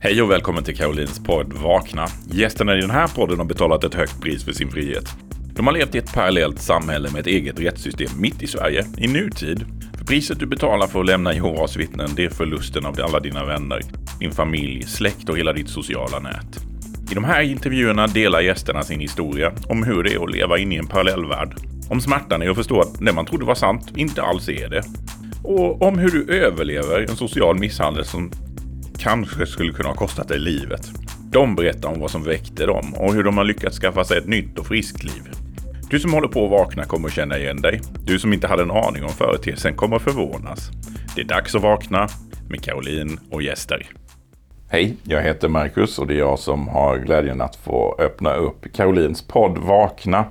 Hej och välkommen till Karolins podd Vakna. Gästerna i den här podden har betalat ett högt pris för sin frihet. De har levt i ett parallellt samhälle med ett eget rättssystem mitt i Sverige, i nutid. För priset du betalar för att lämna Jehovas vittnen, det är förlusten av alla dina vänner, din familj, släkt och hela ditt sociala nät. I de här intervjuerna delar gästerna sin historia om hur det är att leva inne i en parallellvärld. Om smärtan i att förstå att det man trodde var sant inte alls är det. Och om hur du överlever en social misshandel som kanske skulle kunna ha kostat dig livet. De berättar om vad som väckte dem och hur de har lyckats skaffa sig ett nytt och friskt liv. Du som håller på att vakna kommer att känna igen dig. Du som inte hade en aning om företeelsen kommer att förvånas. Det är dags att vakna med Caroline och gäster. Hej, jag heter Marcus och det är jag som har glädjen att få öppna upp Carolines podd Vakna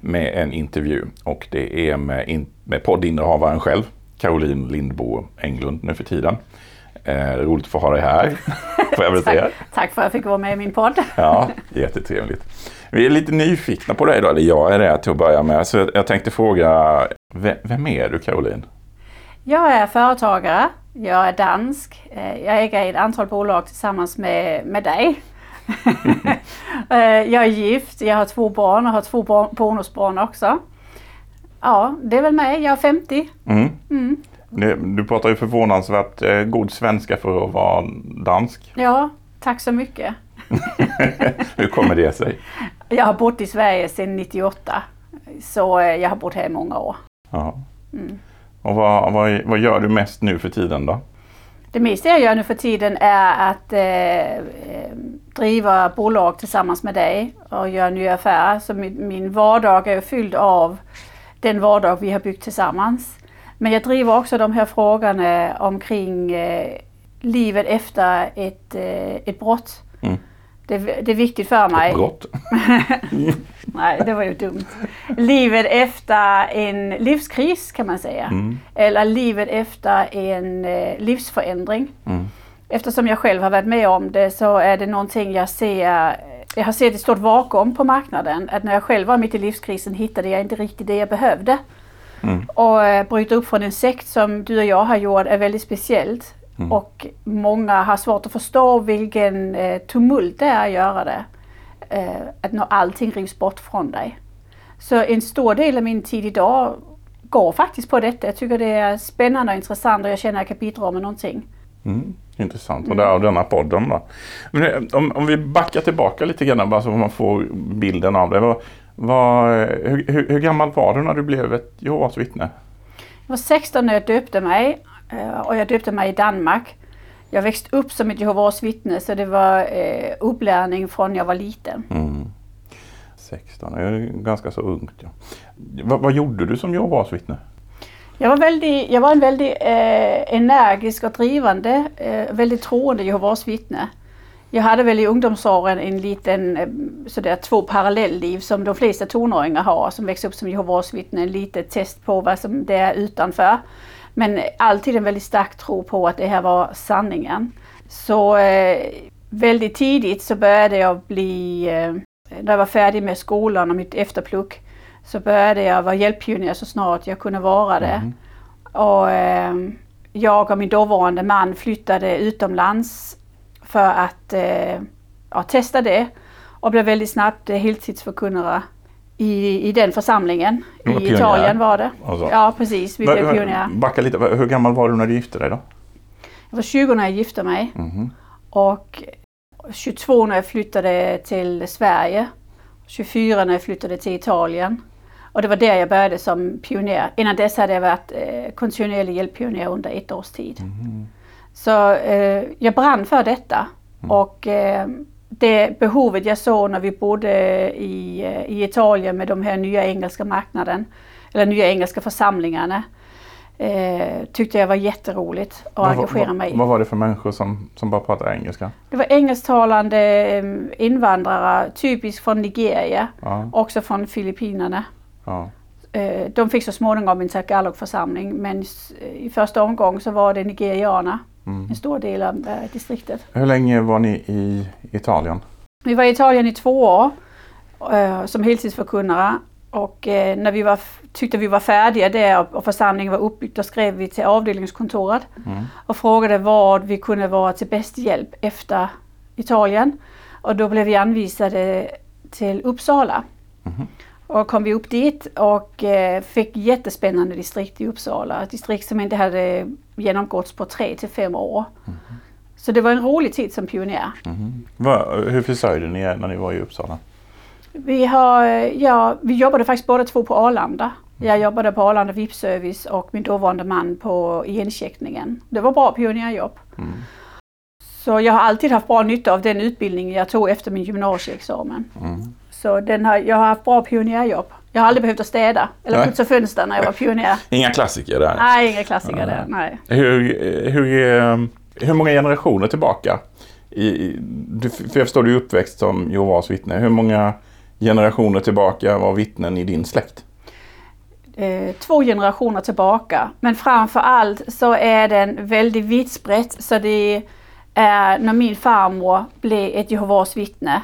med en intervju. Och det är med, in, med poddinnehavaren själv, Caroline Lindbo Englund nu för tiden. Eh, roligt att få ha dig här, får jag väl säga. tack, tack för att jag fick vara med i min podd. ja, jättetrevligt. Vi är lite nyfikna på dig då, eller jag är det till att börja med. Så jag tänkte fråga, vem är du Caroline? Jag är företagare, jag är dansk, eh, jag äger ett antal bolag tillsammans med, med dig. Eh, jag är gift, jag har två barn och har två bonusbarn också. Ja, det är väl mig, jag är 50. Mm. Mm. Du pratar ju förvånansvärt eh, god svenska för att vara dansk. Ja, tack så mycket. Hur kommer det sig? Jag har bott i Sverige sedan 98. Så eh, jag har bott här i många år. Ja. Mm. Och vad, vad, vad, gör du mest nu för tiden då? Det mesta jag gör nu för tiden är att eh, driva bolag tillsammans med dig och göra nya affärer. Så min, min vardag är fylld av den vardag vi har byggt tillsammans. Men jag driver också de här frågorna omkring eh, livet efter ett, eh, ett brott. Mm. Det, det, är viktigt för mig. Ett brott? Nej, det var ju dumt. Livet efter en livskris kan man säga. Mm. Eller livet efter en eh, livsförändring. Mm. Eftersom jag själv har varit med om det så är det någonting jag ser jag har sett ett stort vakuum på marknaden. Att när jag själv var mitt i livskrisen hittade jag inte riktigt det jag behövde. Mm. Och äh, bryta upp från en sekt som du och jag har gjort är väldigt speciellt. Mm. Och många har svårt att förstå vilken äh, tumult det är att göra det. Äh, att när allting rivs bort från dig. Så en stor del av min tid idag går faktiskt på detta. Jag tycker det är spännande och intressant och jag känner att jag kan bidra med någonting. Mm. Intressant. Och mm. därav denna podden då. Men om, om vi backar tillbaka lite grann bara så man får bilden av det. Vad, hur, hur, hur, gammal var du när du blev ett Jehovas vittne? Jag var 16 när jag döpte mig eh, och jag döpte mig i Danmark. Jag växte upp som ett Jehovas vittne så det var eh, upplärning från jag var liten. Mm. 16, det är ganska så ungt. Ja. Vad, vad gjorde du som Jehovas vittne? Jag var, väldigt, jag var en väldigt eh, energisk och drivande, eh, väldigt troende Jehovas vittne. Jag hade väl i ungdomsåren en liten eh, sådär två parallellliv som de flesta tonåringar har som växer upp som Jehovas vittnen. Lite test på vad som det är utanför. Men alltid en väldigt stark tro på att det här var sanningen. Så eh, väldigt tidigt så började jag bli, eh, när jag var färdig med skolan och mitt efterpluck, så började jag vara hjälppionjär så snart jag kunde vara det. Mm. Och eh, jag och min dåvarande man flyttade utomlands för att eh, ja, testa det och blev väldigt snabbt eh, heltidsförkunnare i, i den församlingen. I pionjär. Italien var det. Alltså. Ja precis, vi blev pionjärer. Backa lite, hur gammal var du när du gifte dig då? Jag var 20 när jag gifte mig. Mm. Och 22 när jag flyttade till Sverige. 24 när jag flyttade till Italien. Och det var där jag började som pionjär. Innan dess hade jag varit eh, kontinuerlig hjälppionjär under ett års tid. Mm. Så eh, jag brann för detta. Mm. Och eh, det behovet jag såg när vi bodde i, eh, i Italien med de här nya engelska marknaden, eller nya engelska församlingarna, eh, tyckte jag var jätteroligt att vad, engagera mig Vad var det för människor som, som bara pratade engelska? Det var engelsktalande eh, invandrare, typiskt från Nigeria, ja. också från Filippinerna. Ja. Eh, de fick så småningom en tagalog-församling men i första omgång så var det nigerianer, mm. en stor del av eh, distriktet. Hur länge var ni i Italien? Vi var i Italien i två år eh, som heltidsförkunnare och när vi var, tyckte vi var färdiga där och församlingen var uppbyggd, då skrev vi till avdelningskontoret mm. och frågade vad vi kunde vara till bäst hjälp efter Italien. Och då blev vi anvisade till Uppsala. Och kom vi upp dit och eh, fick jättespännande distrikt i Uppsala. Ett distrikt som inte hade genomgåtts på tre till fem år. Så det var en rolig tid som pionjär. Va, hur försörjde ni er när ni var i Uppsala? Vi, har, ja, vi jobbade faktiskt båda två på Arlanda. Jag jobbade på Arlanda VIP-service och min dåvarande man på igencheckningen. Det var bra pionjärjobb. Så jag har alltid haft bra nytta av den utbildning jag tog efter min gymnasieexamen. Så den har, jag har haft bra pionjärjobb. Jag har aldrig behövt att städa eller putsa fönster när jag var pionjär. Inga klassiker där? Nej, inga klassiker där. Nej. Hur, hur, eh, hur många generationer tillbaka? I, i- du, för jag förstår du är uppväxt som Jehovas vittne. Hur många generationer tillbaka var vittnen i din släkt? eh, två generationer tillbaka. Men framför allt så är den väldigt vitt spritt. Så det är när min farmor blev ett Jehovas vittne.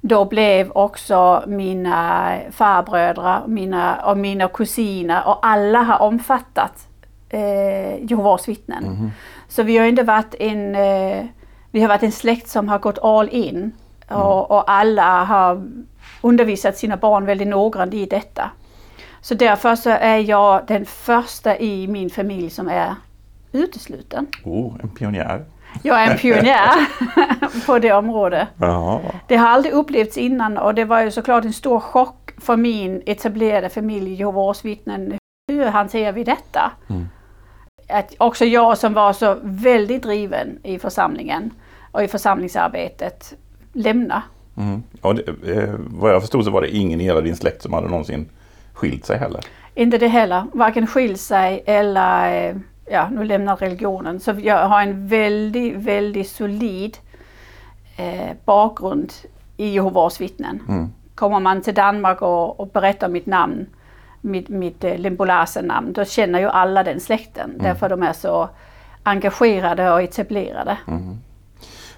Då blev också mina farbröder mina, och mina kusiner och alla har omfattat eh, Jehovas vittnen. Så vi har inte varit en, eh, vi har varit en släkt som har gått all in. Och, och alla har undervisat sina barn väldigt noggrant i detta. Så därför så är jag den första i min familj som är utesluten. Oh, en pionjär. Jag är en pionjär på det området. Ja. Det har aldrig upplevts innan och det var ju såklart en stor chock för min etablerade familj Jehovas vittnen. Hur hanterar vi detta? Att också jag som var så väldigt driven i församlingen och i församlingsarbetet lämna. Mm. Och det, eh, vad jag förstod så var det ingen i hela din släkt som hade någonsin skilt sig heller. Inte det heller, varken skil sig eller eh, ja, nu lämnar religionen. Så jag har en väldigt, väldigt solid eh, bakgrund i Jehovas vittnen. Mm. Kommer man till Danmark och, och berättar mitt namn, mitt, mitt eh, Limbolase-namn, då känner ju alla den släkten. Därför de är så engagerade och etablerade.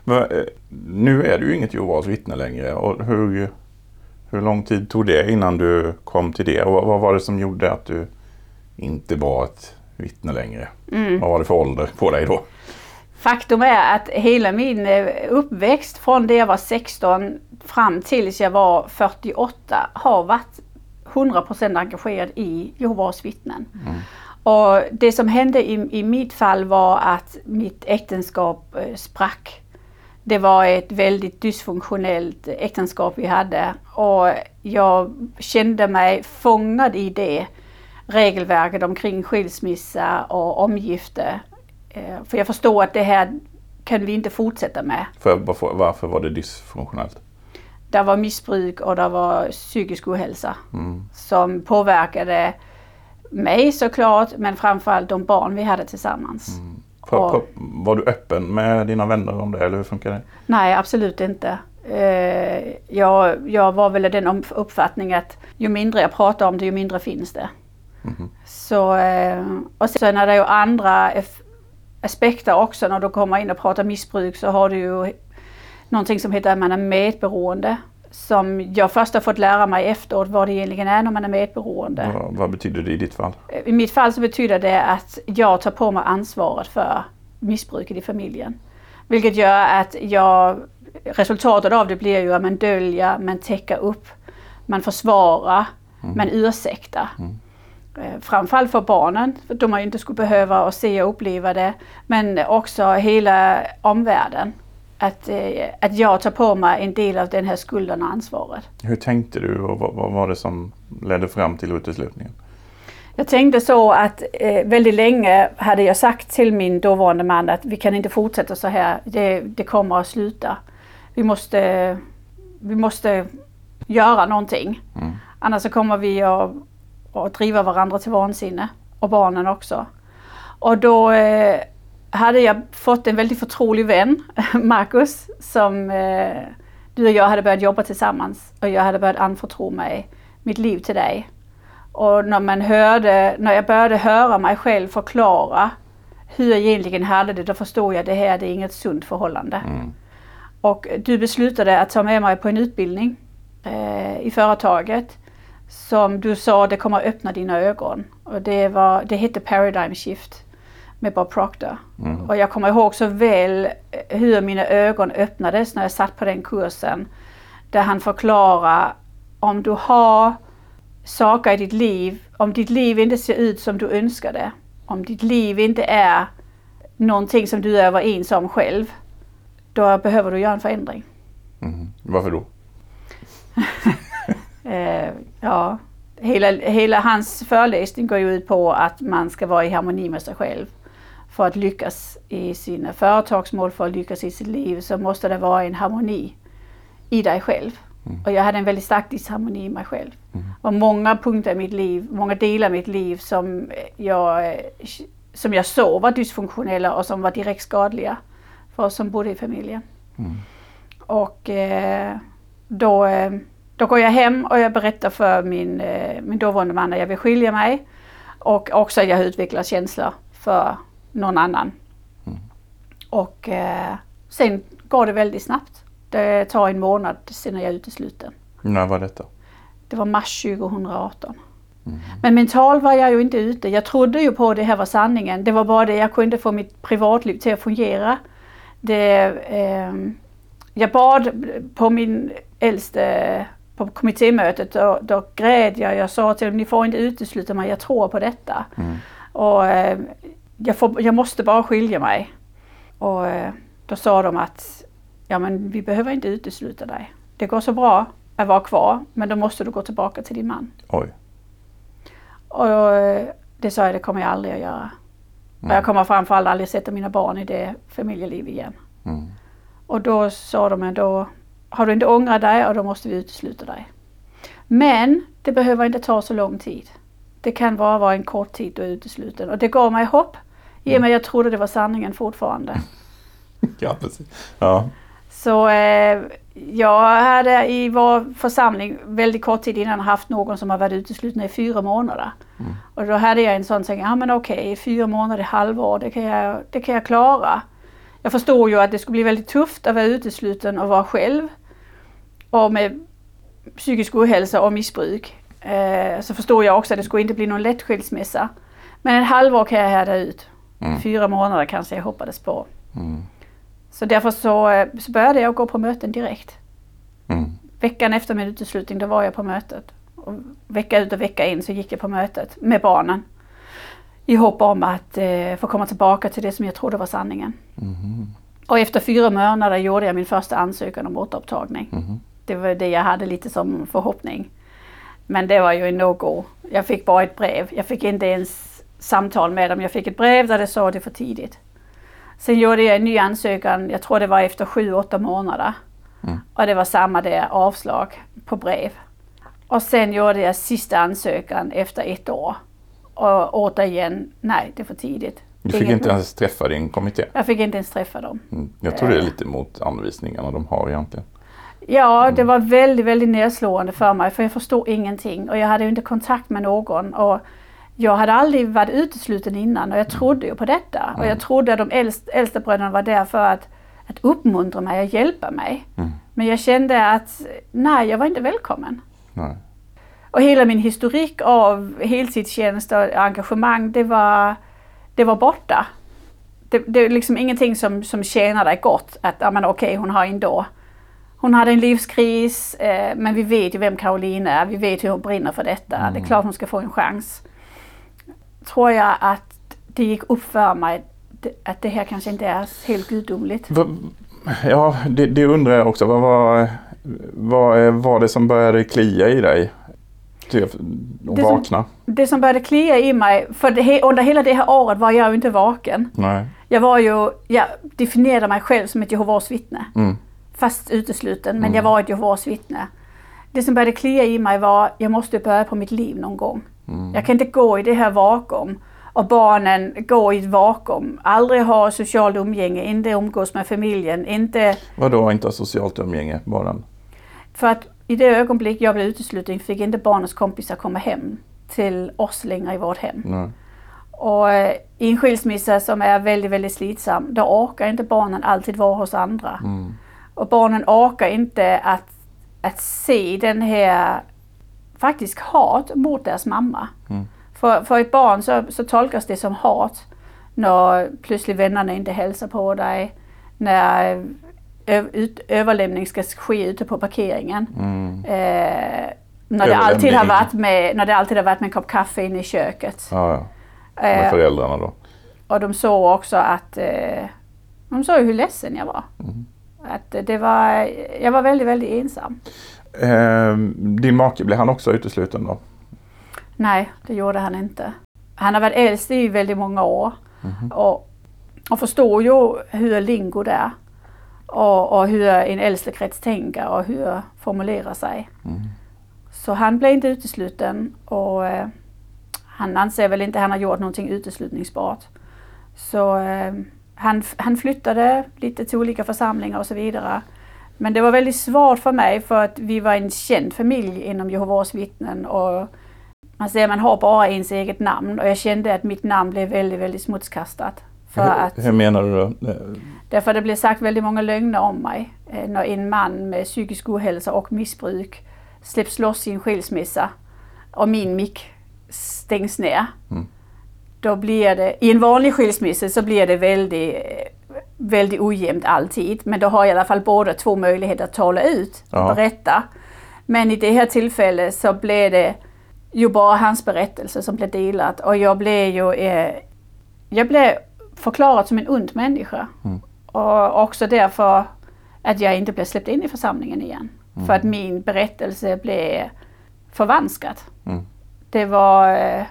Men, eh, nu är du ju inget Jehovas vittne längre. Och hur, hur lång tid tog det innan du kom till det? Och vad var det som gjorde att du inte var ett vittne längre? Vad var det för ålder på dig då? Faktum är att hela min eh, uppväxt från det jag var 16 fram tills jag var 48 har varit 100% engagerad i Jehovas vittnen. Och det som hände i, i mitt fall var att mitt äktenskap eh, sprack. Det var ett väldigt dysfunktionellt äktenskap vi hade och jag kände mig fångad i det regelverket omkring skilsmässa och omgifte. Eh, För jag förstår att det här kan vi inte fortsätta med. För, varför, varför var det dysfunktionellt? Det var missbruk och det var psykisk ohälsa som påverkade mig såklart men framförallt de barn vi hade tillsammans. För, Och- för, var du öppen med dina vänner om det eller hur funkar det? Nej, absolut inte. Eh, jag, jag var väl den om- uppfattning att ju mindre jag pratar om det, ju mindre finns det. Så, eh, och sen är det ju andra aspekter också när du kommer in och pratar missbruk så har du ju någonting som heter att man är medberoende. Som jag först har fått lära mig efteråt vad det egentligen är när man är medberoende. Vad, vad betyder det i ditt fall? I mitt fall så betyder det att jag tar på mig ansvaret för missbruket i familjen. Vilket gör att jag, resultatet av det blir ju att man döljer, man täcker upp, man försvarar, man ursäktar. Eh, Framförallt för barnen, för de har inte skulle behöva att se och uppleva det. Men också hela omvärlden. Att, eh, att jag tar på mig en del av den här skulden och ansvaret. Hur tänkte du och vad, vad var det som ledde fram till uteslutningen? Jag tänkte så att eh, väldigt länge hade jag sagt till min dåvarande man att vi kan inte fortsätta så här. Det, det kommer att sluta. Vi måste, vi måste göra någonting. Annars så kommer vi att, att driva varandra till vansinne. Och barnen också. Och då eh, hade jag fått en väldigt förtrolig vän, Marcus, som eh, du och jag hade börjat jobba tillsammans. Och jag hade börjat anförtro mig mitt liv till dig. Och när man hörde, när jag började höra mig själv förklara hur jag egentligen hade det, då förstod jag att det här det är inget sunt förhållande. Och du beslutade att ta med mig på en utbildning eh, i företaget som du sa, det kommer att öppna dina ögon. Och det, var, det hette Paradigm Shift. med Bob Proctor. Och jag kommer ihåg så väl eh, hur mina ögon öppnades när jag satt på den kursen. Där han förklarar om du har saker i ditt liv, om ditt liv inte ser ut som du önskar det, om ditt liv inte är någonting som du är överens om själv, då behöver du göra en förändring. Mm. Varför då? Eh, ja, hela, hela hans föreläsning går ju ut på att man ska vara i harmoni med sig själv. För att lyckas i sina företagsmål, för att lyckas i sitt liv så måste det vara en harmoni i dig själv. Och jag hade en väldigt stark disharmoni i mig själv. Och många punkter i mitt liv, många delar av mitt liv som jag, som jag såg var dysfunktionella och som var direkt skadliga för oss som bodde i familjen. Och eh, då, eh, då går jag hem och jag berättar för min, eh, min dåvarande man att jag vill skilja mig. Och också att jag har utvecklat känslor för någon annan. Och eh, sen går det väldigt snabbt. Det tar en månad sen är jag utesluten. När var detta? Det var mars 2018. Men mentalt var jag ju inte ute. Jag trodde ju på att det här var sanningen. Det var bara det jag kunde få mitt privatliv till att fungera. Det, ehm, jag bad på min äldste på kommittémötet och då grät jag. Jag sa till dem, ni får inte utesluta mig, jag tror på detta. Och eh, jag, får, jag måste bara skilja mig. Och eh, då sa de att, ja men vi behöver inte utesluta dig. Det går så bra att vara kvar, men då måste du gå tillbaka till din man. Oj. Och eh, det sa jag, det kommer jag aldrig att göra. Och jag kommer framförallt aldrig sätta mina barn i det familjeliv igen. Mm. Och då sa de, men då har du inte ångrat dig och då måste vi utesluta dig. Men det behöver inte ta så lång tid. Det kan bara vara en kort tid du är utesluten. Och det gav mig hopp. I och med att jag trodde det var sanningen fortfarande. Ja, precis. Ja. Så eh, jag hade i vår församling väldigt kort tid innan haft någon som har varit utesluten i fyra månader. Och då hade jag en sån som ja men okej, fyra månader, halvår, det kan, jag, det kan jag klara. Jag förstod ju att det skulle bli väldigt tufft att vara utesluten och vara själv. Och med psykisk ohälsa och missbruk. Eh, så förstod jag också att det skulle inte bli någon lätt skilsmässa. Men ett halvår kan jag härda ut. Fyra månader kanske jag hoppades på. Mm. Så därför så, eh, så började jag gå på möten direkt. Mm. Veckan efter min uteslutning, då var jag på mötet. Och vecka ut och vecka in så gick jag på mötet med barnen. I hopp om att eh, få komma tillbaka till det som jag trodde var sanningen. Och efter fyra månader gjorde jag min första ansökan om återupptagning. Det var det jag hade lite som förhoppning. Men det var ju en no-go. Jag fick bara ett brev. Jag fick inte ens samtal med dem. Jag fick ett brev där det sa det för tidigt. Sen gjorde jag en ny ansökan, jag tror det var efter sju, åtta månader. Och det var samma det, avslag på brev. Och sen gjorde jag sista ansökan efter ett år. Och återigen, nej det är för tidigt. Du fick Inget inte ens träffa din kommitté? Jag fick inte ens träffa dem. Mm. Jag tror det är lite mot anvisningarna de har egentligen. Ja, det var väldigt, väldigt nedslående för mig för jag förstod ingenting och jag hade ju inte kontakt med någon. Och jag hade aldrig varit utesluten innan och jag trodde ju på detta. Och jag trodde att de äldst, äldsta bröderna var där för att, att uppmuntra mig och hjälpa mig. Men jag kände att nej, jag var inte välkommen. Nej. Och hela min historik av heltidstjänst och engagemang, det var, det var borta. Det, det är liksom ingenting som, som tjänar dig gott. Att, ja men okej, hon har ändå. Hon hade en livskris, eh, men vi vet ju vem Caroline är. Vi vet hur hon brinner för detta. Det är klart hon ska få en chans. Tror jag att det gick upp för mig att det här kanske inte är helt gudomligt. Ja, det, det undrar jag också. Vad var, vad var det som började klia i dig? Till att Det som- vakna? Det som började klia i mig, för det, under hela det här året var jag ju inte vaken. Nej. Jag var ju, jag definierade mig själv som ett Jehovas vittne. Mm. Fast utesluten, men jag var ett Jehovas vittne. Det som började klia i mig var, jag måste börja på mitt liv någon gång. Jag kan inte gå i det här vakuum. Och barnen går i ett vakuum. Aldrig ha socialt umgänge, inte umgås med familjen, inte... Vadå inte ha socialt umgänge? Bara För att i det ögonblick jag blev utesluten fick inte barnens kompisar komma hem till oss längre i vårt hem. Nej. Och eh, i en skilsmässa som är väldigt, väldigt slitsam, då orkar inte barnen alltid vara hos andra. Och barnen orkar inte att, att se den här faktiskt hat mot deras mamma. För, för ett barn så, så tolkas det som hat. när plötsligt vännerna inte hälsar på dig, när ut, överlämning ska ske ute på parkeringen. Mm. Eh, när, det alltid har varit med, när det alltid har varit med en kopp kaffe inne i köket. Ja, ja. Med Eh, föräldrarna då. och de såg också att eh, de såg hur ledsen jag var. Mm. Att det var, jag var väldigt, väldigt ensam. Eh, din make, blev han också utesluten då? Nej, det gjorde han inte. Han har varit äldst i väldigt många år och, och förstår ju hur lingo det är. Och, och hur en äldstekrets tänker och hur formulerar sig. Så han blev inte utesluten och eh, han anser väl inte att han har gjort någonting uteslutningsbart. Så eh, han, han flyttade lite till olika församlingar och så vidare. Men det var väldigt svårt för mig för att vi var en känd familj inom Jehovas vittnen och man säger man har bara ens eget namn och jag kände att mitt namn blev väldigt, väldigt smutskastat. För att, hur, hur menar du då? Därför det blev sagt väldigt många lögner om mig. Eh, när en man med psykisk ohälsa och missbruk släpps loss i en skilsmässa och min mick stängs ner. Mm. Då blir det, i en vanlig skilsmässa så blir det väldigt, eh, väldigt ojämnt alltid. Men då har i alla fall båda två möjligheter att tala ut och berätta. Men i det här tillfället så blev det ju bara hans berättelse som blev delat och jag blev ju eh, jag blev förklarad som en ond människa. Mm. Och också därför att jag inte blev släppt in i församlingen igen. För att min berättelse blev förvanskad. Mm. Det, var, eh,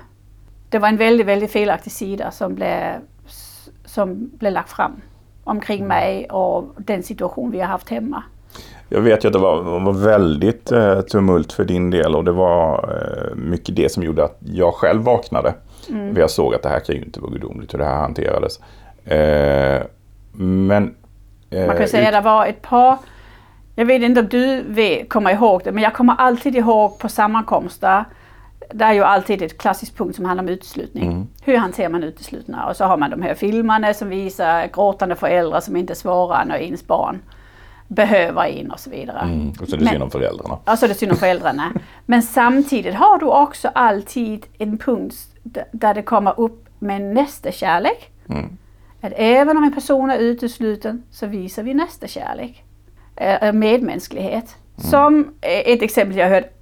det var en väldigt, väldigt felaktig sida som blev, som blev lagt fram omkring mig och den situation vi har haft hemma. Jag vet ju att det var, var väldigt eh, tumult för din del och det var eh, mycket det som gjorde att jag själv vaknade. Mm. För jag såg att det här kan ju inte vara gudomligt hur det här hanterades. Eh, men... eh, Man kan säga att det var ett par, jag vet inte om du vet, kommer ihåg det, men jag kommer alltid ihåg på sammankomster, det är ju alltid ett klassiskt punkt som handlar om uteslutning. Mm. Hur hanterar man uteslutna? Och så har man de här filmerna som visar gråtande föräldrar som inte svarar när ens barn behöver in och så vidare. Mm, och så är det synd om föräldrarna. Ja, så är det synd om föräldrarna. Men samtidigt har du också alltid en punkt där det kommer upp med nästekärlek. Mm. Att även om en person är utesluten så visar vi nästekärlek. Eh, Medmänsklighet. Som eh, ett exempel jag har hört mm,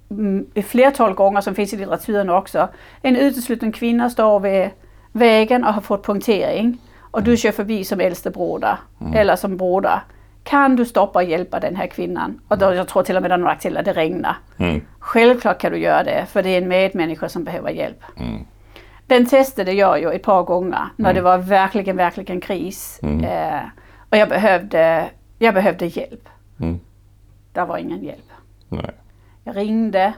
flertal gånger som finns i litteraturen också. En utesluten kvinna står vid vägen och har fått punktering och du kör förbi som äldste broder eller som broder. Kan du stoppa och hjälpa den här kvinnan? Och då, jag tror till och med den har lagt till att det regnar. Mm. Självklart kan du göra det, för det är en medmänniska som behöver hjälp. Mm. Den testade jag ju ett par gånger när det var verkligen, verkligen kris. Mm. Eh, och jag behövde, jag behövde hjälp. Mm. Det var ingen hjälp. Nej. Jag ringde,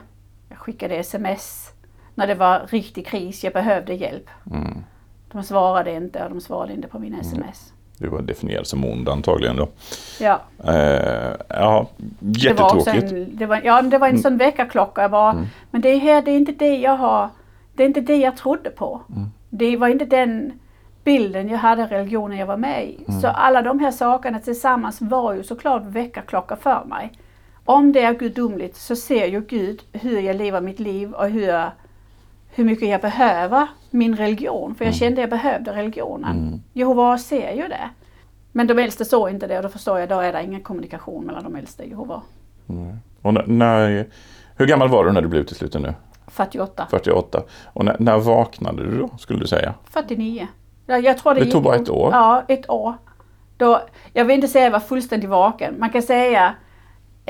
jag skickade sms. När det var riktig kris, jag behövde hjälp. Mm. De svarade inte och de svarade inte på mina sms. Du var definierad som ond antagligen då. Ja, Eh, ja, det var jättetråkigt. en, det var, ja, det var en sån väckarklocka. Jag bara, Men det här, det är inte det jag har, det är inte det jag trodde på. Det var inte den bilden jag hade religionen jag var med i. Så alla de här sakerna tillsammans var ju såklart väckarklocka för mig. Om det är gudomligt så ser ju Gud hur jag lever mitt liv och hur, hur mycket jag behöver min religion. För jag kände jag behövde religionen. Jehova ser ju det. Men de äldste såg inte det och då förstår jag, då är det ingen kommunikation mellan de äldste och Jehova. Nej. Och när, hur gammal var du när du blev utesluten nu? 48. 48. Och när, när vaknade du då, skulle du säga? 49. Ja, jag tror det, Det tog bara ett år? Ja, ett år. Då, jag vill inte säga att jag var fullständigt vaken. Man kan säga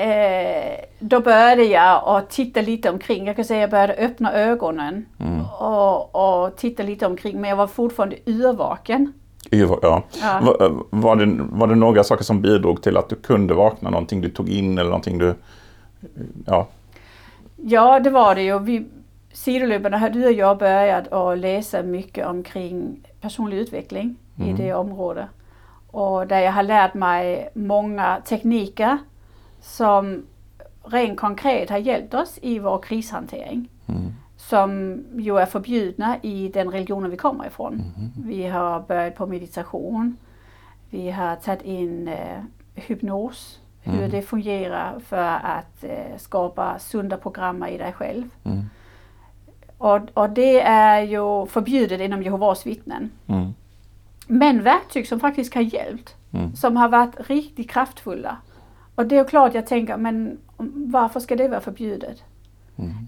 eh, då började jag att titta lite omkring. Jag kan säga att jag började öppna ögonen Mm. och, och titta lite omkring. Men jag var fortfarande yrvaken. Ja. Ja. Var, var, det, var det några saker som bidrog till att du kunde vakna? Någonting du tog in eller någonting du... Ja. Ja, det var det ju. Vi, sidolöpande har du och jag börjat att läsa mycket omkring personlig utveckling i det området. Och där jag har lärt mig många tekniker som rent konkret har hjälpt oss i vår krishantering. Mm. Som ju är förbjudna i den religionen vi kommer ifrån. Vi har börjat på meditation. Vi har tagit in eh, hypnos, hur det fungerar för att eh, skapa sunda program i dig själv. Mm. Och, och det är ju förbjudet inom Jehovas vittnen. Mm. Men verktyg som faktiskt har hjälpt. Som har varit riktigt kraftfulla. Och det är klart jag tänker, men varför ska det vara förbjudet?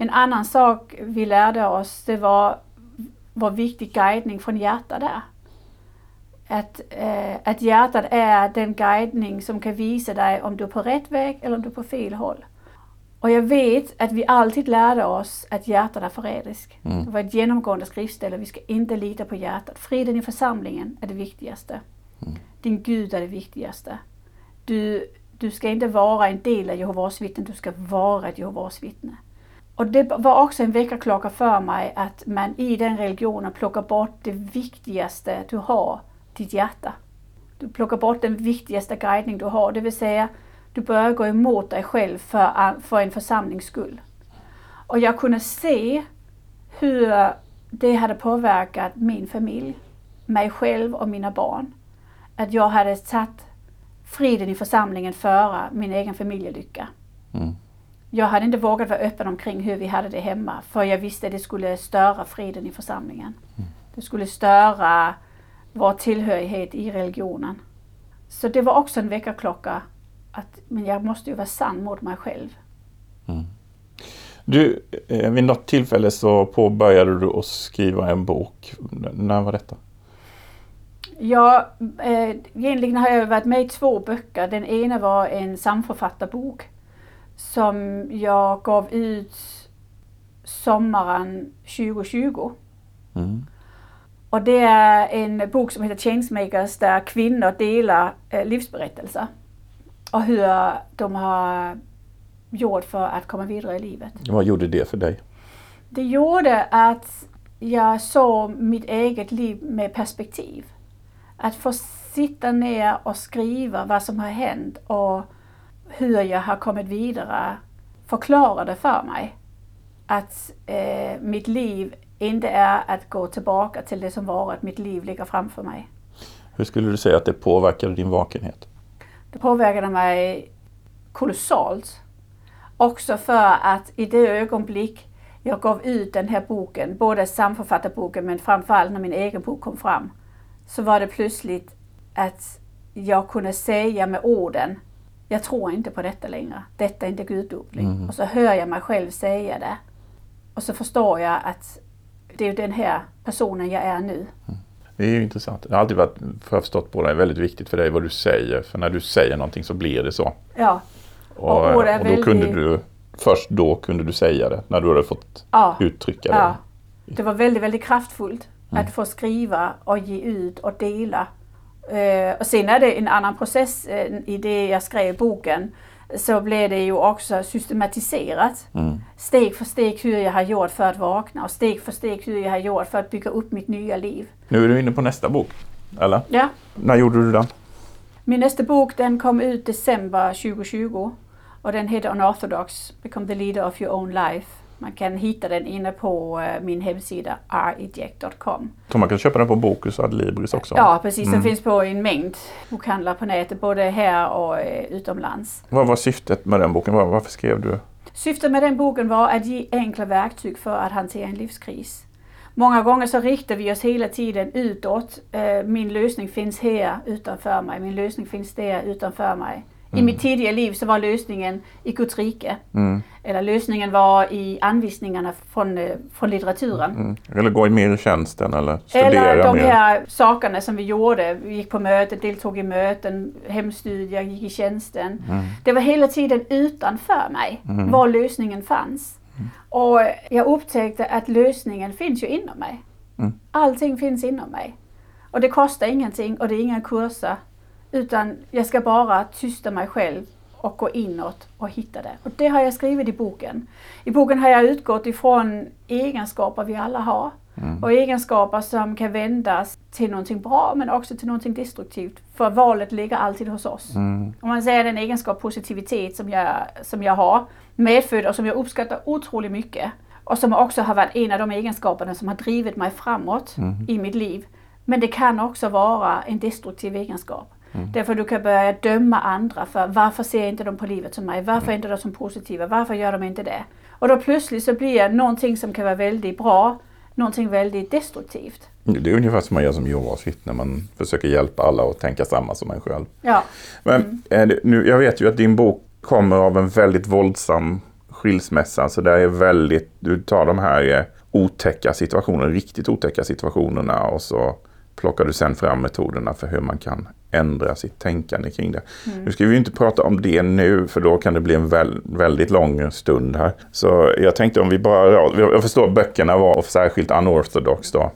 En annan sak vi lärde oss, det var vad viktig guidning från hjärtat är. Att, eh, att hjärtat är den guidning som kan visa dig om du är på rätt väg eller om du är på fel håll. Och jag vet att vi alltid lärde oss att hjärtat är förrädiskt. Det var ett genomgående skriftställe, vi ska inte lita på hjärtat. Friden i församlingen är det viktigaste. Din Gud är det viktigaste. Du, du ska inte vara en del av Jehovas vittnen, du ska vara ett Jehovas vittne. Och det var också en väckarklocka för mig att man i den religionen plockar bort det viktigaste du har, ditt hjärta. Du plockar bort den viktigaste guidning du har, det vill säga du börjar gå emot dig själv för, för en församlings skull. Och jag kunde se hur det hade påverkat min familj, mig själv och mina barn. Att jag hade satt friden i församlingen före min egen familjelycka. Mm. Jag hade inte vågat vara öppen omkring hur vi hade det hemma för jag visste att det skulle störa friden i församlingen. Det skulle störa vår tillhörighet i religionen. Så det var också en väckarklocka att men jag måste ju vara sann mot mig själv. Du, eh, vid något tillfälle så påbörjade du att skriva en bok. När var detta? Jag, eh, egentligen har jag varit med i två böcker. Den ena var en samförfattarbok som jag gav ut sommaren 2020. Mm. Och det är en bok som heter Changemakers där kvinnor delar eh, livsberättelser. Och hur de har gjort för att komma vidare i livet. Vad gjorde det för dig? Det gjorde att jag såg mitt eget liv med perspektiv. Att få sitta ner och skriva vad som har hänt och hur jag har kommit vidare förklarade för mig att eh, mitt liv inte är att gå tillbaka till det som varit. Mitt liv ligger framför mig. Hur skulle du säga att det påverkade din vakenhet? Det påverkade mig kolossalt. Också för att i det ögonblick jag gav ut den här boken, både samförfattarboken men framförallt när min egen bok kom fram, så var det plötsligt att jag kunde säga med orden, jag tror inte på detta längre. Detta är inte gudopning. Och så hör jag mig själv säga det. Och så förstår jag att det är den här personen jag är nu. Det är ju intressant. Det har alltid varit, för jag förstått på dig, väldigt viktigt för dig vad du säger. För när du säger någonting så blir det så. Ja, Och, Och är och då väldigt- kunde du, först då kunde du säga det. När du hade fått ja. uttrycka Ja, det. det var väldigt, väldigt kraftfullt att få skriva och ge ut och dela. Eh, och sen är det en annan process eh, i det jag skrev boken. Så blev det ju också systematiserat. Mm. Steg för steg hur jag har gjort för att vakna och steg för steg hur jag har gjort för att bygga upp mitt nya liv. Nu är du inne på nästa bok. Eller? Ja. När gjorde du den? Min nästa bok den kom ut december 2020 och den heter Unorthodox, Become the leader of your own life. Man kan hitta den inne på eh, min hemsida reject.com. Så man kan köpa den på Bokus och Adlibris också? Ja precis, den Mm. finns på en mängd bokhandlar på nätet både här och eh, utomlands. Vad var syftet med den boken? Var- Varför skrev du? Syftet med den boken var att ge enkla verktyg för att hantera en livskris. Många gånger så riktar vi oss hela tiden utåt. Eh, Min lösning finns här utanför mig, min lösning finns där utanför mig. I mitt tidigare liv så var lösningen i Guds rike. Mm. Eller lösningen var i anvisningarna från, eh, från litteraturen. Mm. Eller gå in mer i tjänsten eller studera Eller de mer? här sakerna som vi gjorde. Vi gick på möten, deltog i möten, hemstudier, gick i tjänsten. Mm. Det var hela tiden utanför mig var lösningen fanns. Och jag upptäckte att lösningen finns ju inom mig. Mm. Allting finns inom mig. Och det kostar ingenting och det är inga kurser. Utan jag ska bara tysta mig själv och gå inåt och hitta det. Och det har jag skrivit i boken. I boken har jag utgått ifrån egenskaper vi alla har. Och egenskaper som kan vändas till någonting bra men också till någonting destruktivt. För valet ligger alltid hos oss. Mm. Om man säger den egenskap positivitet som jag, som jag har medfödd och som jag uppskattar otroligt mycket. Och som också har varit en av de egenskaperna som har drivit mig framåt i mitt liv. Men det kan också vara en destruktiv egenskap. Därför du kan börja döma andra för varför ser inte de på livet som mig? Varför är inte de som positiva? Varför gör de inte det? Och då plötsligt så blir någonting som kan vara väldigt bra någonting väldigt destruktivt. Det är ungefär som man gör som Jehovas vittne. Man försöker hjälpa alla att tänka samma som en själv. Ja, Men är det, nu, jag vet ju att din bok kommer av en väldigt våldsam skilsmässa. Så det är väldigt, du tar de här eh, otäcka situationerna, riktigt otäcka situationerna och så plockar du sen fram metoderna för hur man kan ändra sitt tänkande kring det. Nu ska vi inte prata om det nu för då kan det bli en väl, väldigt lång stund här. Så jag tänkte om vi bara, jag förstår böckerna var, och särskilt unorthodox då,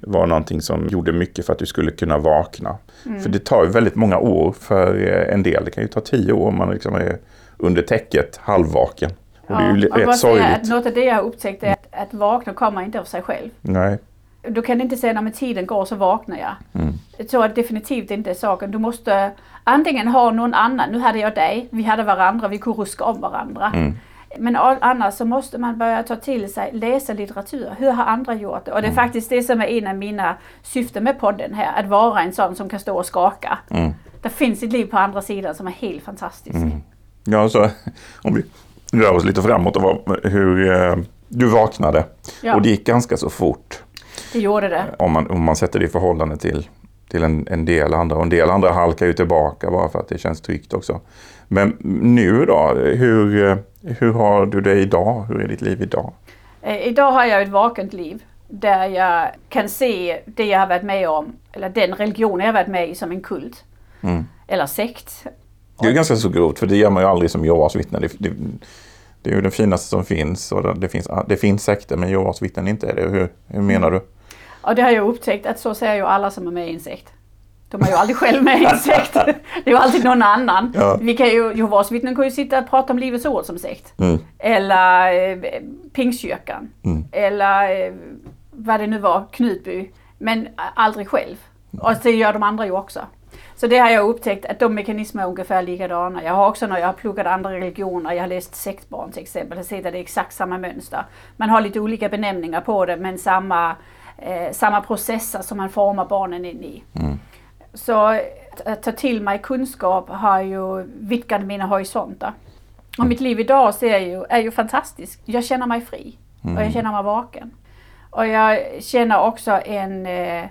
var någonting som gjorde mycket för att du skulle kunna vakna. För det tar ju väldigt många år för eh, en del. Det kan ju ta tio år om man liksom är under täcket halvvaken. Och det är ju rätt sorgligt. att något av det jag har upptäckt är att, att vakna kommer inte av sig själv. Nej. Du kan inte säga när tiden går så vaknar jag. Mm. Så är definitivt inte saken. Du måste antingen ha någon annan, nu hade jag dig, vi hade varandra, vi kunde ruska om varandra. Mm. Men annars så måste man börja ta till sig, läsa litteratur. Hur har andra gjort det? Och det Mm. är faktiskt det som är en av mina syften med podden här, att vara en sån som kan stå och skaka. Mm. Det finns ett liv på andra sidan som är helt fantastiskt. Ja, så om vi rör oss lite framåt och vad, hur eh, du vaknade. Ja. Och det gick ganska så fort. Det gjorde det. Om man, om man sätter det i förhållande till, till en, en del andra. Och en del andra halkar ju tillbaka bara för att det känns tryggt också. Men nu då? Hur, eh, hur har du det idag? Hur är ditt liv idag? Eh, idag har jag ett vakant liv där jag kan se det jag har varit med om, eller den religion jag har varit med i som en kult. Mm. Eller sekt. Det är ganska så grovt för det gör man ju aldrig som Jehovas vittne. Det, det, det är ju det finaste som finns. Och det, finns, det finns sekter men Jehovas vittnen inte är det. Hur, hur menar du? Och det har jag upptäckt att så säger ju alla som är med i en sekt. De är ju aldrig själv med i en sekt. Det är ju alltid någon annan. Ja. Vi kan ju, Jehovas vittnen kan ju sitta och prata om Livets Ord som sekt. Mm. Eller eh, Pingstkyrkan. Mm. Eller eh, vad det nu var, Knutby. Men aldrig själv. Och det gör de andra ju också. Så det har jag upptäckt att de mekanismerna är ungefär likadana. Jag har också när jag har pluggat andra religioner, jag har läst sektbarn till exempel, jag har sett att det är exakt samma mönster. Man har lite olika benämningar på det men samma, eh, samma processer som man formar barnen in i. Mm. Så att, att ta till mig kunskap har ju vidgat mina horisonter. Och mitt liv idag så är ju, är ju fantastiskt. Jag känner mig fri och jag känner mig vaken. Och jag känner också en, eh,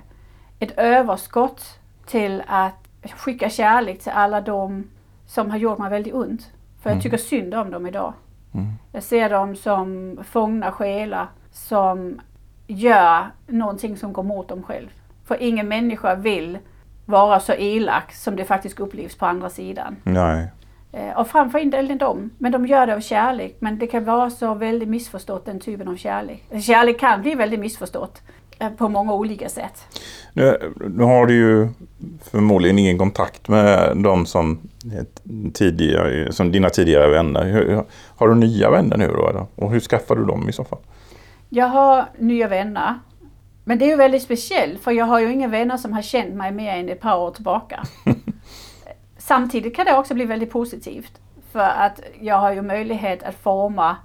ett överskott till att skicka kärlek till alla de som har gjort mig väldigt ont. För jag tycker synd om dem idag. Mm. Jag ser dem som fångna själar som gör någonting som går mot dem själv. För ingen människa vill vara så elak som det faktiskt upplevs på andra sidan. Nej. Eh, Och framför inte dem, men de gör det av kärlek. Men det kan vara så väldigt missförstått den typen av kärlek. Kärlek kan bli väldigt missförstått eh, på många olika sätt. Nu, nu har du ju förmodligen ingen kontakt med de som, tidigare, som dina tidigare vänner. Hur, har du nya vänner nu då? Eller? Och hur skaffar du dem i så fall? Jag har nya vänner. Men det är ju väldigt speciellt för jag har ju inga vänner som har känt mig mer än ett par år tillbaka. Samtidigt kan det också bli väldigt positivt. För att jag har ju möjlighet att forma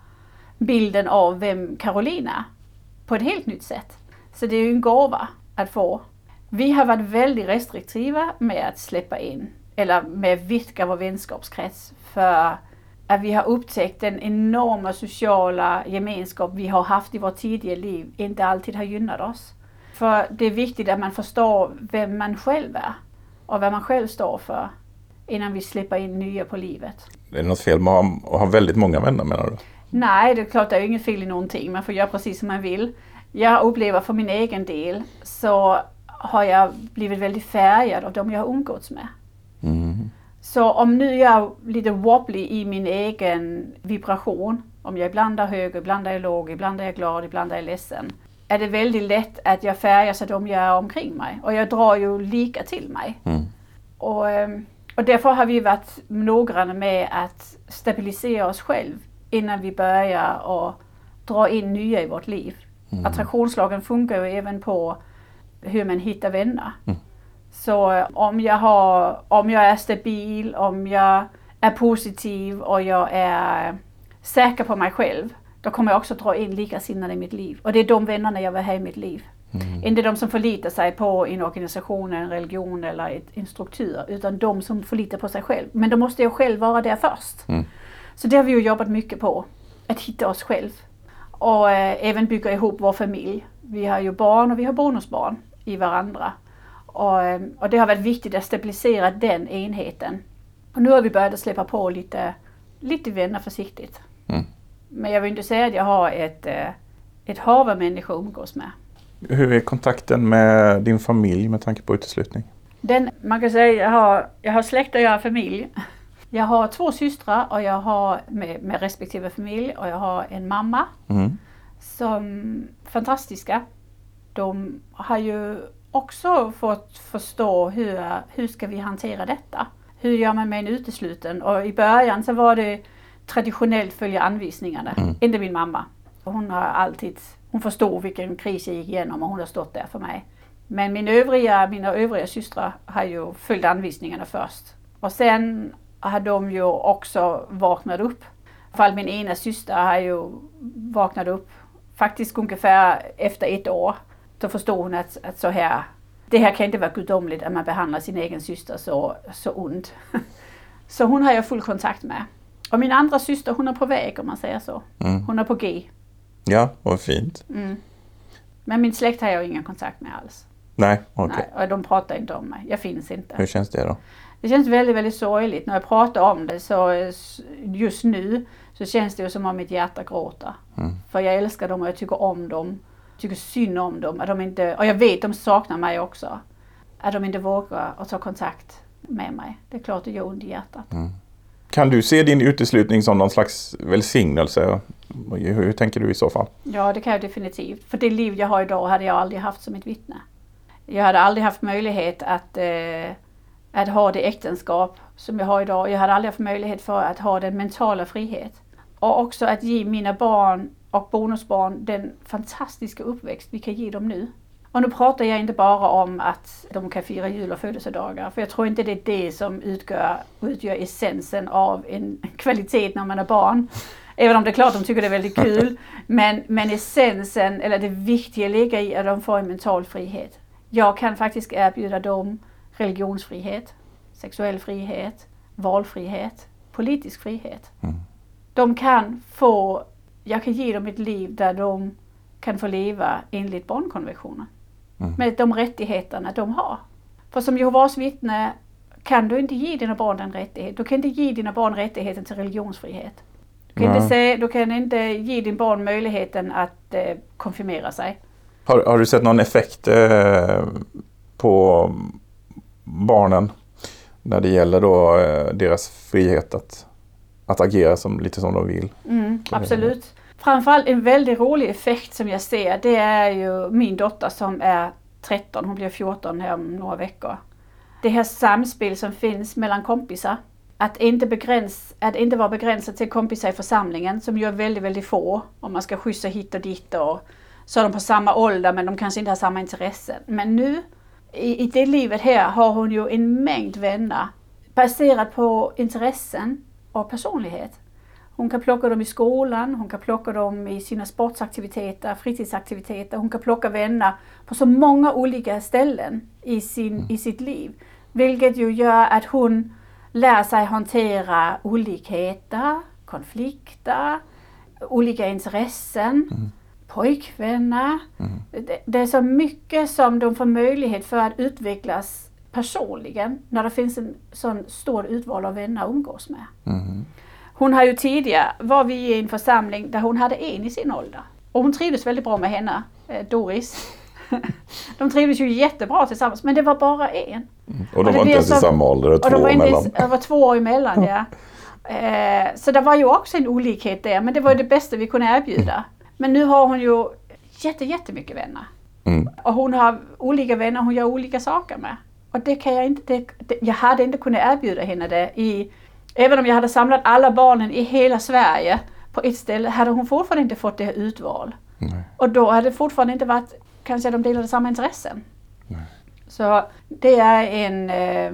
bilden av vem Caroline är på ett helt nytt sätt. Så det är ju en gåva att få. Vi har varit väldigt restriktiva med att släppa in, eller med att vidga vår vänskapskrets. För att vi har upptäckt den enorma sociala gemenskap vi har haft i vårt tidigare liv inte alltid har gynnat oss. För det är viktigt att man förstår vem man själv är och vad man själv står för innan vi släpper in nya på livet. Är det något fel med att ha- väldigt många vänner menar du? Nej, det är klart det är inget fel i någonting. Man får göra precis som man vill. Jag upplever för min egen del så har jag blivit väldigt färgad av de jag har umgåtts med. Mm. Så om nu jag är lite wobbly i min egen vibration, om jag ibland är hög, ibland är jag låg, ibland är jag glad, ibland är jag ledsen, är det väldigt lätt att jag färgas av de jag är omkring mig. Och jag drar ju lika till mig. Mm. Och, ehm, och därför har vi varit noggranna med att stabilisera oss själv innan vi börjar och dra in nya i vårt liv. Attraktionslagen funkar ju även på hur man hittar vänner. Så om jag, har, om jag är stabil, om jag är positiv och jag är säker på mig själv, då kommer jag också dra in likasinnade i mitt liv. Och det är de vännerna jag vill ha i mitt liv. Inte de som förlitar sig på en organisation, en religion eller ett, en struktur, utan de som förlitar på sig själv. Men då måste jag själv vara där först. Mm. Så det har vi ju jobbat mycket på, att hitta oss själv. och eh, även bygga ihop vår familj. Vi har ju barn och vi har bonusbarn i varandra. Och, eh, och det har varit viktigt att stabilisera den enheten. Och nu har vi börjat släppa på lite, lite vänner försiktigt. Mm. Men jag vill inte säga att jag har ett, eh, ett hav av människor att umgås med. Hur är kontakten med din familj med tanke på uteslutning? Den, man kan säga jag har, jag har släkt och jag har familj. Jag har två systrar och jag har med, med respektive familj och jag har en mamma Mm. som fantastiska. De har ju också fått förstå hur, hur ska vi hantera detta? Hur gör man med en utesluten? Och i början så var det traditionellt följa anvisningarna. Mm. Inte min mamma. Hon har alltid, hon förstod vilken kris jag gick igenom och hon har stått där för mig. Men min övriga, mina övriga systrar har ju följt anvisningarna först. Och sen har de ju också vaknat upp. Fall min ena syster har ju vaknat upp faktiskt ungefär efter ett år. Då förstod hon att, att så här, det här kan inte vara gudomligt att man behandlar sin egen syster så, så ont. Så hon har jag full kontakt med. Och min andra syster hon är på väg om man säger så. Mm. Hon är på G. Ja, vad fint. Mm. Men min släkt har jag ingen kontakt med alls. Nej, okej. Nej, och de pratar inte om mig. Jag finns inte. Hur känns det då? Det känns väldigt, väldigt sorgligt. När jag pratar om det så just nu så känns det ju som om mitt hjärta gråter. Mm. För jag älskar dem och jag tycker om dem. Tycker synd om dem. Att de inte, och jag vet de saknar mig också. Att de inte vågar att ta kontakt med mig. Det är klart det gör ont i hjärtat. Kan du se din uteslutning som någon slags välsignelse? Hur, hur tänker du i så fall? Ja, det kan jag definitivt. För det liv jag har idag hade jag aldrig haft som ett vittne. Jag hade aldrig haft möjlighet att, eh, att ha det äktenskap som jag har idag. Jag hade aldrig haft möjlighet för att ha den mentala frihet. Och också att ge mina barn och bonusbarn den fantastiska uppväxt vi kan ge dem nu. Och nu pratar jag inte bara om att de kan fira jul och födelsedagar, för jag tror inte det är det som utgör, utgör essensen av en kvalitet när man är barn. Även om det är klart de tycker det är väldigt kul. Men, men essensen, eller det viktiga ligger i att de får en mental frihet. Jag kan faktiskt erbjuda dem religionsfrihet, sexuell frihet, valfrihet, politisk frihet. Mm. De kan få, jag kan ge dem ett liv där de kan få leva enligt barnkonventionen. Mm. Med de rättigheterna de har. För som Jehovas vittne kan du inte ge dina barn den rättigheten. Du kan inte ge dina barn rättigheten till religionsfrihet. Du kan, inte, säga, du kan inte ge din barn möjligheten att eh, konfirmera sig. Har, har du sett någon effekt eh, på barnen när det gäller då eh, deras frihet att, att agera som, lite som de vill? Mm, absolut. Framförallt en väldigt rolig effekt som jag ser det är ju min dotter som är 13, hon blir 14 här om några veckor. Det här samspel som finns mellan kompisar. Att inte, begräns, att inte vara begränsad till kompisar i församlingen som är väldigt, väldigt få. Om man ska skjutsa hit och dit och så är de på samma ålder men de kanske inte har samma intressen. Men nu i, i det livet här har hon ju en mängd vänner baserat på intressen och personlighet. Hon kan plocka dem i skolan, hon kan plocka dem i sina sportsaktiviteter, fritidsaktiviteter. Hon kan plocka vänner på så många olika ställen i, sin, i sitt liv. Vilket ju gör att hon lär sig hantera olikheter, konflikter, olika intressen, pojkvänner. Det, det är så mycket som de får möjlighet för att utvecklas personligen när det finns en sån stor utval av vänner att umgås med. Mm. Hon har ju tidigare, var vi i en församling där hon hade en i sin ålder. Och hon trivdes väldigt bra med henne, eh, Doris. De trivdes ju jättebra tillsammans, men det var bara en. Och de det var inte ens i samma ålder, det Och de två var, år inte, mellan. det var två år emellan, ja. Eh, så det var ju också en olikhet där, men det var det bästa vi kunde erbjuda. Men nu har hon ju jätte, jättemycket vänner. Mm. Och hon har olika vänner hon gör olika saker med. Och det kan jag inte, det, det, jag hade inte kunnat erbjuda henne det i, även om jag hade samlat alla barnen i hela Sverige på ett ställe, hade hon fortfarande inte fått det utval. Nej. Och då hade det fortfarande inte varit, kanske de delade samma intressen. Så det är en, eh,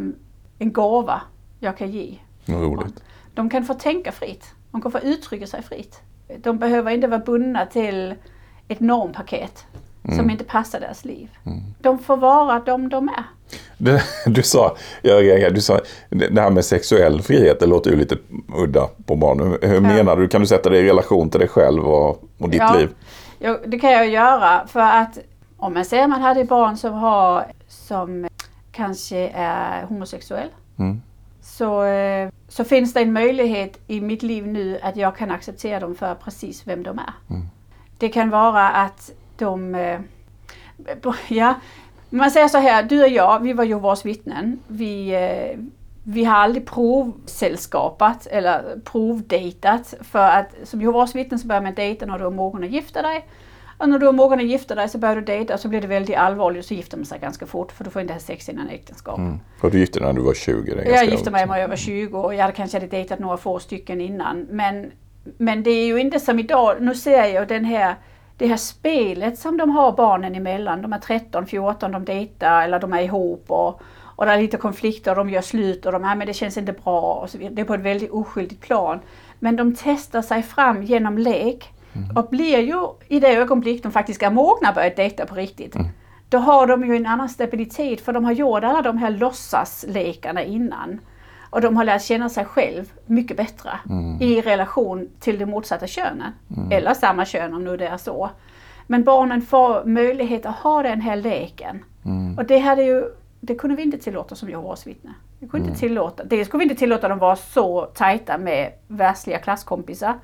en gåva jag kan ge. Vad roligt. De kan få tänka fritt. De kan få uttrycka sig fritt. De behöver inte vara bundna till ett normpaket. Som inte passar deras liv. De får vara de de är. Det, du sa, jag du sa det här med sexuell frihet, det låter ju lite udda på barn. Hur Ja. menar du? Kan du sätta det i relation till dig själv och, och ditt Ja. liv? Ja, det kan jag göra för att om man säger att man hade barn som, har, som kanske är homosexuell Mm. så, eh, så finns det en möjlighet i mitt liv nu att jag kan acceptera dem för precis vem de är. Det kan vara att de... eh, Ja, man säger så här, du och jag, vi var Jehovas vittnen. Vi, eh, vi har aldrig provsällskapat eller provdejtat. För att som Jehovas vittnen så börjar man dejta när du är mogen att gifta dig. Och när du är mogen att gifta dig så börjar du dejta och så blir det väldigt allvarligt och så gifter man sig ganska fort för du får inte ha sex innan äktenskap. Mm. Och du gifte dig när du var 20? Det är Jag gifte mig när jag var 20 och jag hade kanske hade dejtat några få stycken innan. Men, men det är ju inte som idag. Nu ser jag den här, det här spelet som de har barnen emellan. De är 13, 14, de dejtar eller de är ihop och, och det är lite konflikter och de gör slut och de här, men det känns inte bra. Och så vidare. Det är på ett väldigt oskyldigt plan. Men de testar sig fram genom lek och blir ju i det ögonblick de faktiskt är mogna börjat dejta på riktigt. Då har de ju en annan stabilitet för de har gjort alla de här låtsaslekarna innan. Och de har lärt känna sig själv mycket bättre i relation till det motsatta könet. Eller samma kön om nu det är så. Men barnen får möjlighet att ha den här leken. Och det hade ju, det kunde vi inte tillåta som Jehovas vittne. Vi kunde inte tillåta, dels skulle vi inte tillåta dem vara så tajta med världsliga klasskompisar.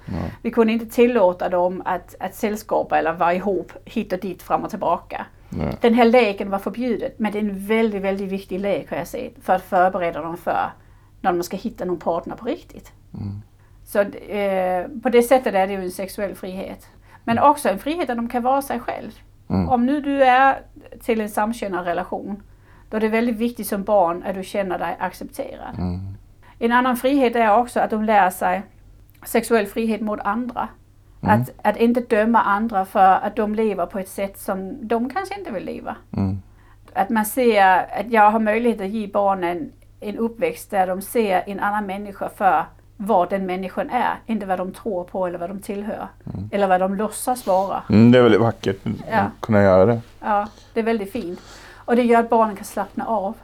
Vi kunde inte tillåta dem att, att sällskapa eller vara ihop hit och dit fram och tillbaka. Den här leken var förbjudet men det är en väldigt, väldigt viktig lek har jag sett för att förbereda dem för när de ska hitta någon partner på riktigt. Så eh, på det sättet är det ju en sexuell frihet. Men också en frihet att de kan vara sig själv. Om nu du är till en samkönad relation då är det väldigt viktigt som barn att du känner dig accepterad. En annan frihet är också att de lär sig sexuell frihet mot andra. Att, att inte döma andra för att de lever på ett sätt som de kanske inte vill leva. Mm. Att man ser att jag har möjlighet att ge barnen en uppväxt där de ser en annan människa för vad den människan är, inte vad de tror på eller vad de tillhör. Eller vad de låtsas vara. Mm, det är väldigt vackert Ja. att kunna göra det. Ja, det är väldigt fint. Och det gör att barnen kan slappna av.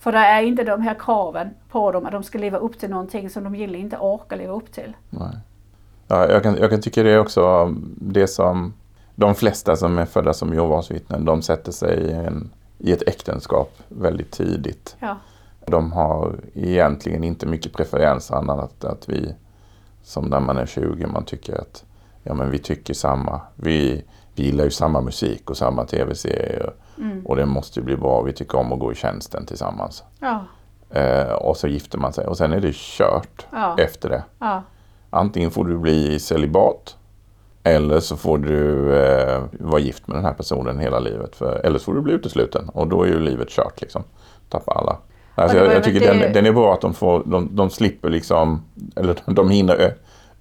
För det är inte de här kraven på dem att de ska leva upp till någonting som de egentligen inte orkar leva upp till. Nej. Ja, jag, kan, jag kan tycka det är också det som de flesta som är födda som Jehovas vittnen, de sätter sig i, en, i ett äktenskap väldigt tidigt. Ja, De har egentligen inte mycket preferenser annat att, att vi, som när man är 20, man tycker att ja, men vi tycker samma. Vi, vi gillar ju samma musik och samma tv-serier och det måste ju bli bra. Vi tycker om att gå i tjänsten tillsammans. ja, Eh, och så gifter man sig och sen är det kört Ja. efter det. ja, Antingen får du bli celibat eller så får du eh, vara gift med den här personen hela livet. För, eller så får du bli utesluten och då är ju livet kört liksom. Tappar alla. Alltså, jag, jag tycker det- den, den är bra att de, får, de, de slipper liksom, eller de hinner ö,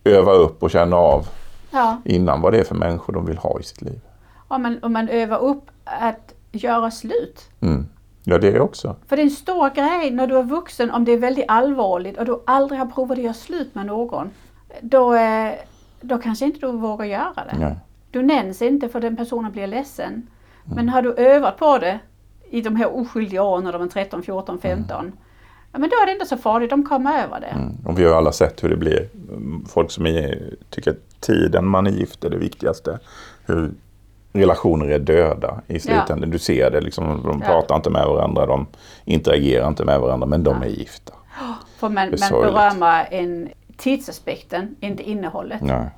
öva upp och känna av ja. innan vad det är för människor de vill ha i sitt liv. Om man, om man övar upp att göra slut. Mm. Ja, det är också. För det är en stor grej när du är vuxen om det är väldigt allvarligt och du aldrig har provat att göra slut med någon. Då, eh, då kanske inte du vågar göra det. Nej. Du nämns inte för den personen blir ledsen. Men har du övat på det i de här oskyldiga åren när de är 13, 14, 15. Ja, men då är det inte så farligt, de kommer över det. Mm. Och vi har alla sett hur det blir. Mm, Folk som är, tycker att tiden man är gift är det viktigaste. Hur relationer är döda i slutändan. Du ser det, liksom, de Ja. pratar inte med varandra, de interagerar inte med varandra, men de är gifta. För man, man berömmer en tidsaspekten, inte innehållet. Nej.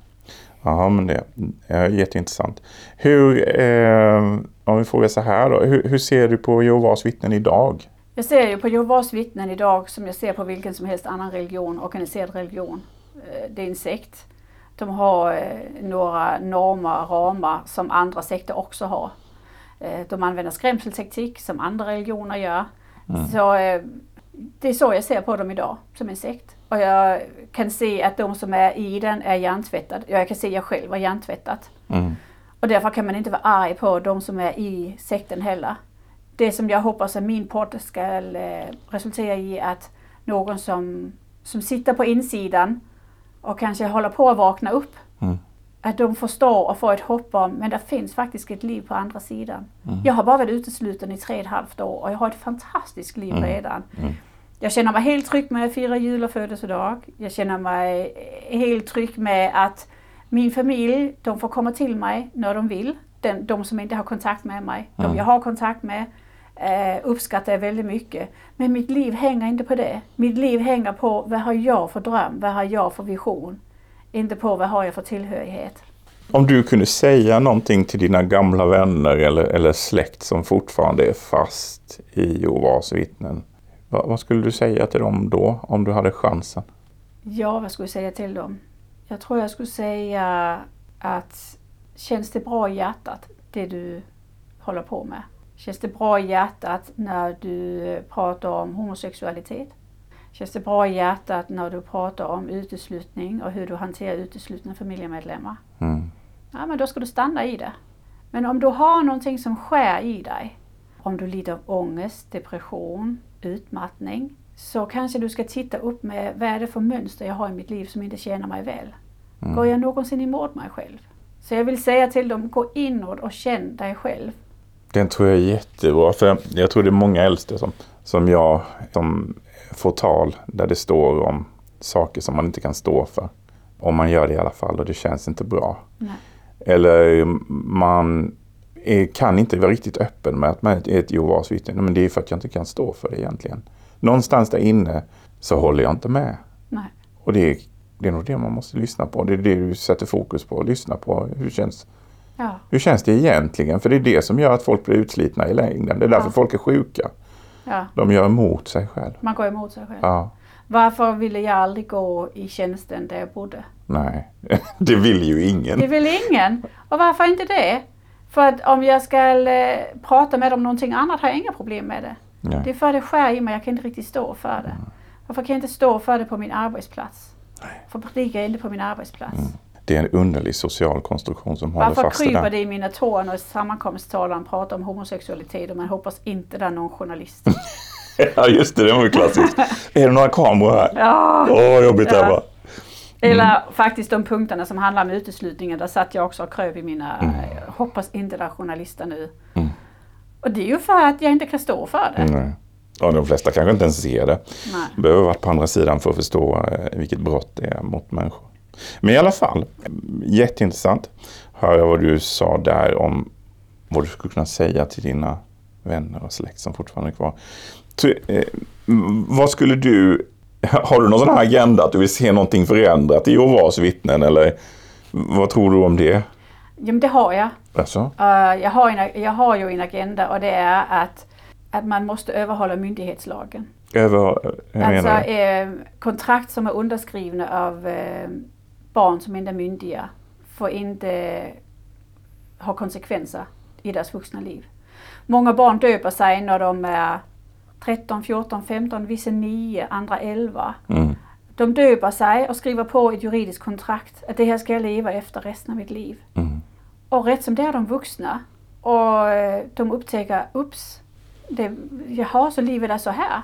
Jaha, men det är jätteintressant. Hur, eh, om vi frågar så här då, hur, hur ser du på Jehovas vittnen idag? Jag ser ju på Jehovas vittnen idag som jag ser på vilken som helst annan religion, organiserad religion. Eh, Det är en sekt. De har eh, några normer, ramar som andra sekter också har. Eh, De använder skrämseltaktik som andra religioner gör. Så eh, det är så jag ser på dem idag, som en sekt. Och jag kan se att de som är i den är hjärntvättade. Ja, Jag kan se att jag själv är hjärntvättad. Mm. Och därför kan man inte vara arg på de som är i sekten heller. Det som jag hoppas att min podd ska eh, resultera i att någon som, som sitter på insidan och kanske håller på att vakna upp Mm. att de förstår och får ett hopp om, men det finns faktiskt ett liv på andra sidan. Jag har bara varit utesluten i tre och ett halvt år och jag har ett fantastiskt liv redan. Jag känner mig helt trygg med att fira jul och födelsedag. Jag känner mig helt trygg med att min familj, de får komma till mig när de vill. Den, de som inte har kontakt med mig. De jag har kontakt med eh, uppskattar jag väldigt mycket. Men mitt liv hänger inte på det. Mitt liv hänger på vad har jag för dröm, vad har jag för vision. Inte på vad har jag för tillhörighet. Om du kunde säga någonting till dina gamla vänner eller, eller släkt som fortfarande är fast i Jehovas vittnen. Vad, vad skulle du säga till dem då om du hade chansen? Ja, vad skulle jag säga till dem? Jag tror jag skulle säga att känns det bra i hjärtat, det du håller på med? Känns det bra i hjärtat när du pratar om homosexualitet? Känns det bra i hjärtat när du pratar om uteslutning och hur du hanterar uteslutna familjemedlemmar? Mm. Ja, men då ska du stanna i det. Men om du har någonting som skär i dig, om du lider av ångest, depression, utmattning, så kanske du ska titta upp med vad är det för mönster jag har i mitt liv som inte tjänar mig väl. Går jag någonsin emot mig själv? Så jag vill säga till dem, gå inåt och känn dig själv. Den tror jag är jättebra. För jag tror det är många äldste som, som jag som får tal där det står om saker som man inte kan stå för. Och man gör det i alla fall och det känns inte bra. Nej. Eller man kan inte vara riktigt öppen med att man är ett Jehovas vittne. Men det är för att jag inte kan stå för det egentligen. Någonstans där inne så håller jag inte med. Nej. Och det är, det är nog det man måste lyssna på. Det är det du sätter fokus på. Lyssna på hur känns, Ja. hur känns det egentligen? För det är det som gör att folk blir utslitna i längden. Det är därför Ja. folk är sjuka. ja, De gör emot sig själv. man går emot sig själv. Varför ville jag aldrig gå i tjänsten där jag bodde? nej. Det vill ju ingen. Det vill ingen. Och varför inte det? För att om jag ska eh, prata med dem om någonting annat har jag inga problem med det. Nej. Det är för det skär i mig, jag kan inte riktigt stå för det. Varför kan jag inte stå för det på min arbetsplats? Varför predikar jag inte på min arbetsplats? Det är en underlig social konstruktion som håller Varför fast det kryper där. det i mina tår när sammankomsttalaren pratar om homosexualitet och man hoppas inte det är någon journalist? Ja, just det. Det var ju klassiskt. är det några kameror här? Ja. Åh, vad jobbigt det Ja. var. Eller faktiskt de punkterna som handlar om uteslutningen, där satt jag också och kröp i mina, Mm. jag hoppas inte det är journalister nu. Och det är ju för att jag inte kan stå för det. Nej. Ja, de flesta kanske inte ens ser det. Nej. Behöver varit på andra sidan för att förstå eh, vilket brott det är mot människor. Men i alla fall, jätteintressant. Höra vad du sa där om vad du skulle kunna säga till dina vänner och släkt som fortfarande är kvar. Så, eh, vad skulle du, har du någon sån här agenda att du vill se någonting förändrat i Jehovas vittnen eller vad tror du om det? Ja, men det har jag. Alltså? Eh, jag, har en, jag har ju en agenda och det är att, att man måste överhålla myndighetslagen. Över, hur Alltså menar du? eh, kontrakt som är underskrivna av eh, barn som inte är myndiga får inte ha konsekvenser i deras vuxna liv. Många barn döper sig när de är 13, 14, 15, vissa 9, andra 11. Mm. De döper sig och skriver på ett juridiskt kontrakt att det här ska jag leva efter resten av mitt liv. Mm. Och rätt som det är de vuxna och eh, de upptäcker, ups, det, jaha, så livet är så här.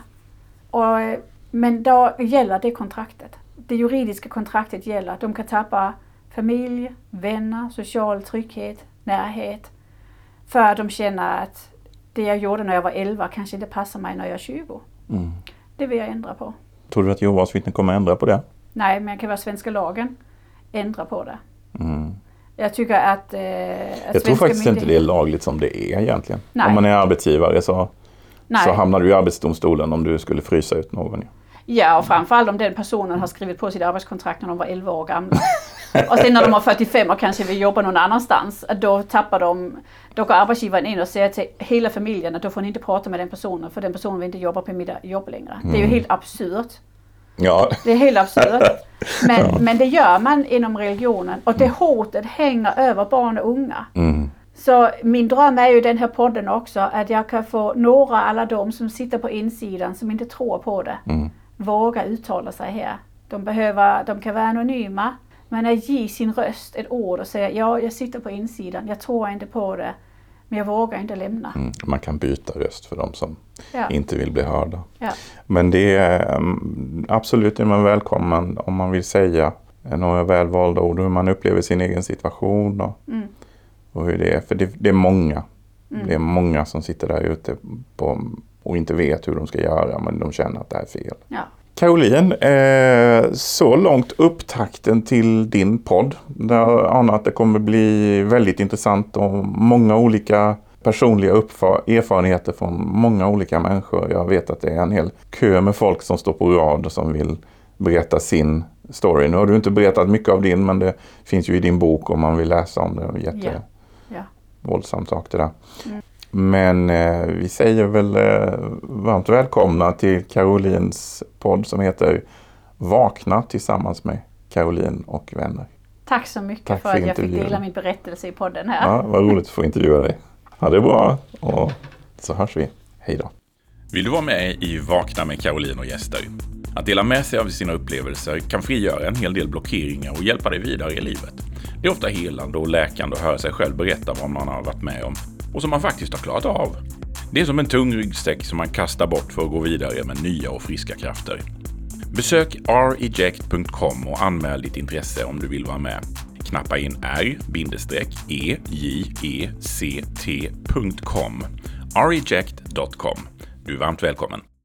Och, eh, men då gäller det kontraktet. Det juridiska kontraktet gäller. De kan tappa familj, vänner, social trygghet, närhet. För att de känner att det jag gjorde när jag var 11 kanske inte passar mig när jag är 20. Mm. Det vill jag ändra på. Tror du att Jehovas vittnen kommer att ändra på det? Nej, men jag kan vara svenska lagen. Ändra på det. Mm. Jag tycker att... Eh, att Jag tror faktiskt inte det är lagligt som det är egentligen. Nej. Om man är arbetsgivare så, Nej. så hamnar du i Arbetsdomstolen om du skulle frysa ut någon. Ja, och framförallt om den personen har skrivit på sitt arbetskontrakt när de var 11 år gamla. och sen när de var 45 och kanske vill jobba någon annanstans, då tappar de, då går arbetsgivaren in och säger till hela familjen att då får ni inte prata med den personen för den personen vill inte jobba på mitt jobb längre. Det är ju helt absurt. Ja, Det är helt absurt. Men, men det gör man inom religionen och det hotet hänger över barn och unga. mm. Så min dröm är ju den här podden också att jag kan få några alla de som sitter på insidan som inte tror på det Mm. våga uttala sig här. De, behöver, de kan vara anonyma men att ge sin röst ett ord och säga ja, jag sitter på insidan, jag tror inte på det men jag vågar inte lämna. Mm. man kan byta röst för de som Ja. inte vill bli hörda. Ja. Men det är mm, absolut är man välkommen om man vill säga några välvalda ord, hur man upplever sin egen situation och, Mm. och hur det är. För det, det är många. Mm. Det är många som sitter där ute på, och inte vet hur de ska göra men de känner att det här är fel. Ja. Caroline, eh, så långt upptakten till din podd. Jag anar att det kommer bli väldigt intressant och många olika personliga erfarenheter från många olika människor. Jag vet att det är en hel kö med folk som står på rad och som vill berätta sin story. Nu har du inte berättat mycket av din men det finns ju i din bok om man vill läsa om det. Jätte Ja. Ja. våldsam sak det där. Mm. Men eh, vi säger väl eh, varmt välkomna till Carolins podd som heter Vakna tillsammans med Caroline och vänner. Tack så mycket Tack för för att jag fick dela min berättelse i podden här. Ja, vad roligt att få intervjua dig. Ha det bra och så hörs vi. Hej då. Vill du vara med i Vakna med Caroline och gäster? Att dela med sig av sina upplevelser kan frigöra en hel del blockeringar och hjälpa dig vidare i livet. Det är ofta helande och läkande att höra sig själv berätta vad man har varit med om och som man faktiskt har klarat av. Det är som en tung ryggsäck som man kastar bort för att gå vidare med nya och friska krafter. Besök reject.com och anmäl ditt intresse om du vill vara med. Knappa in r-e-j-e-c-t.com reject.com. Du är varmt välkommen.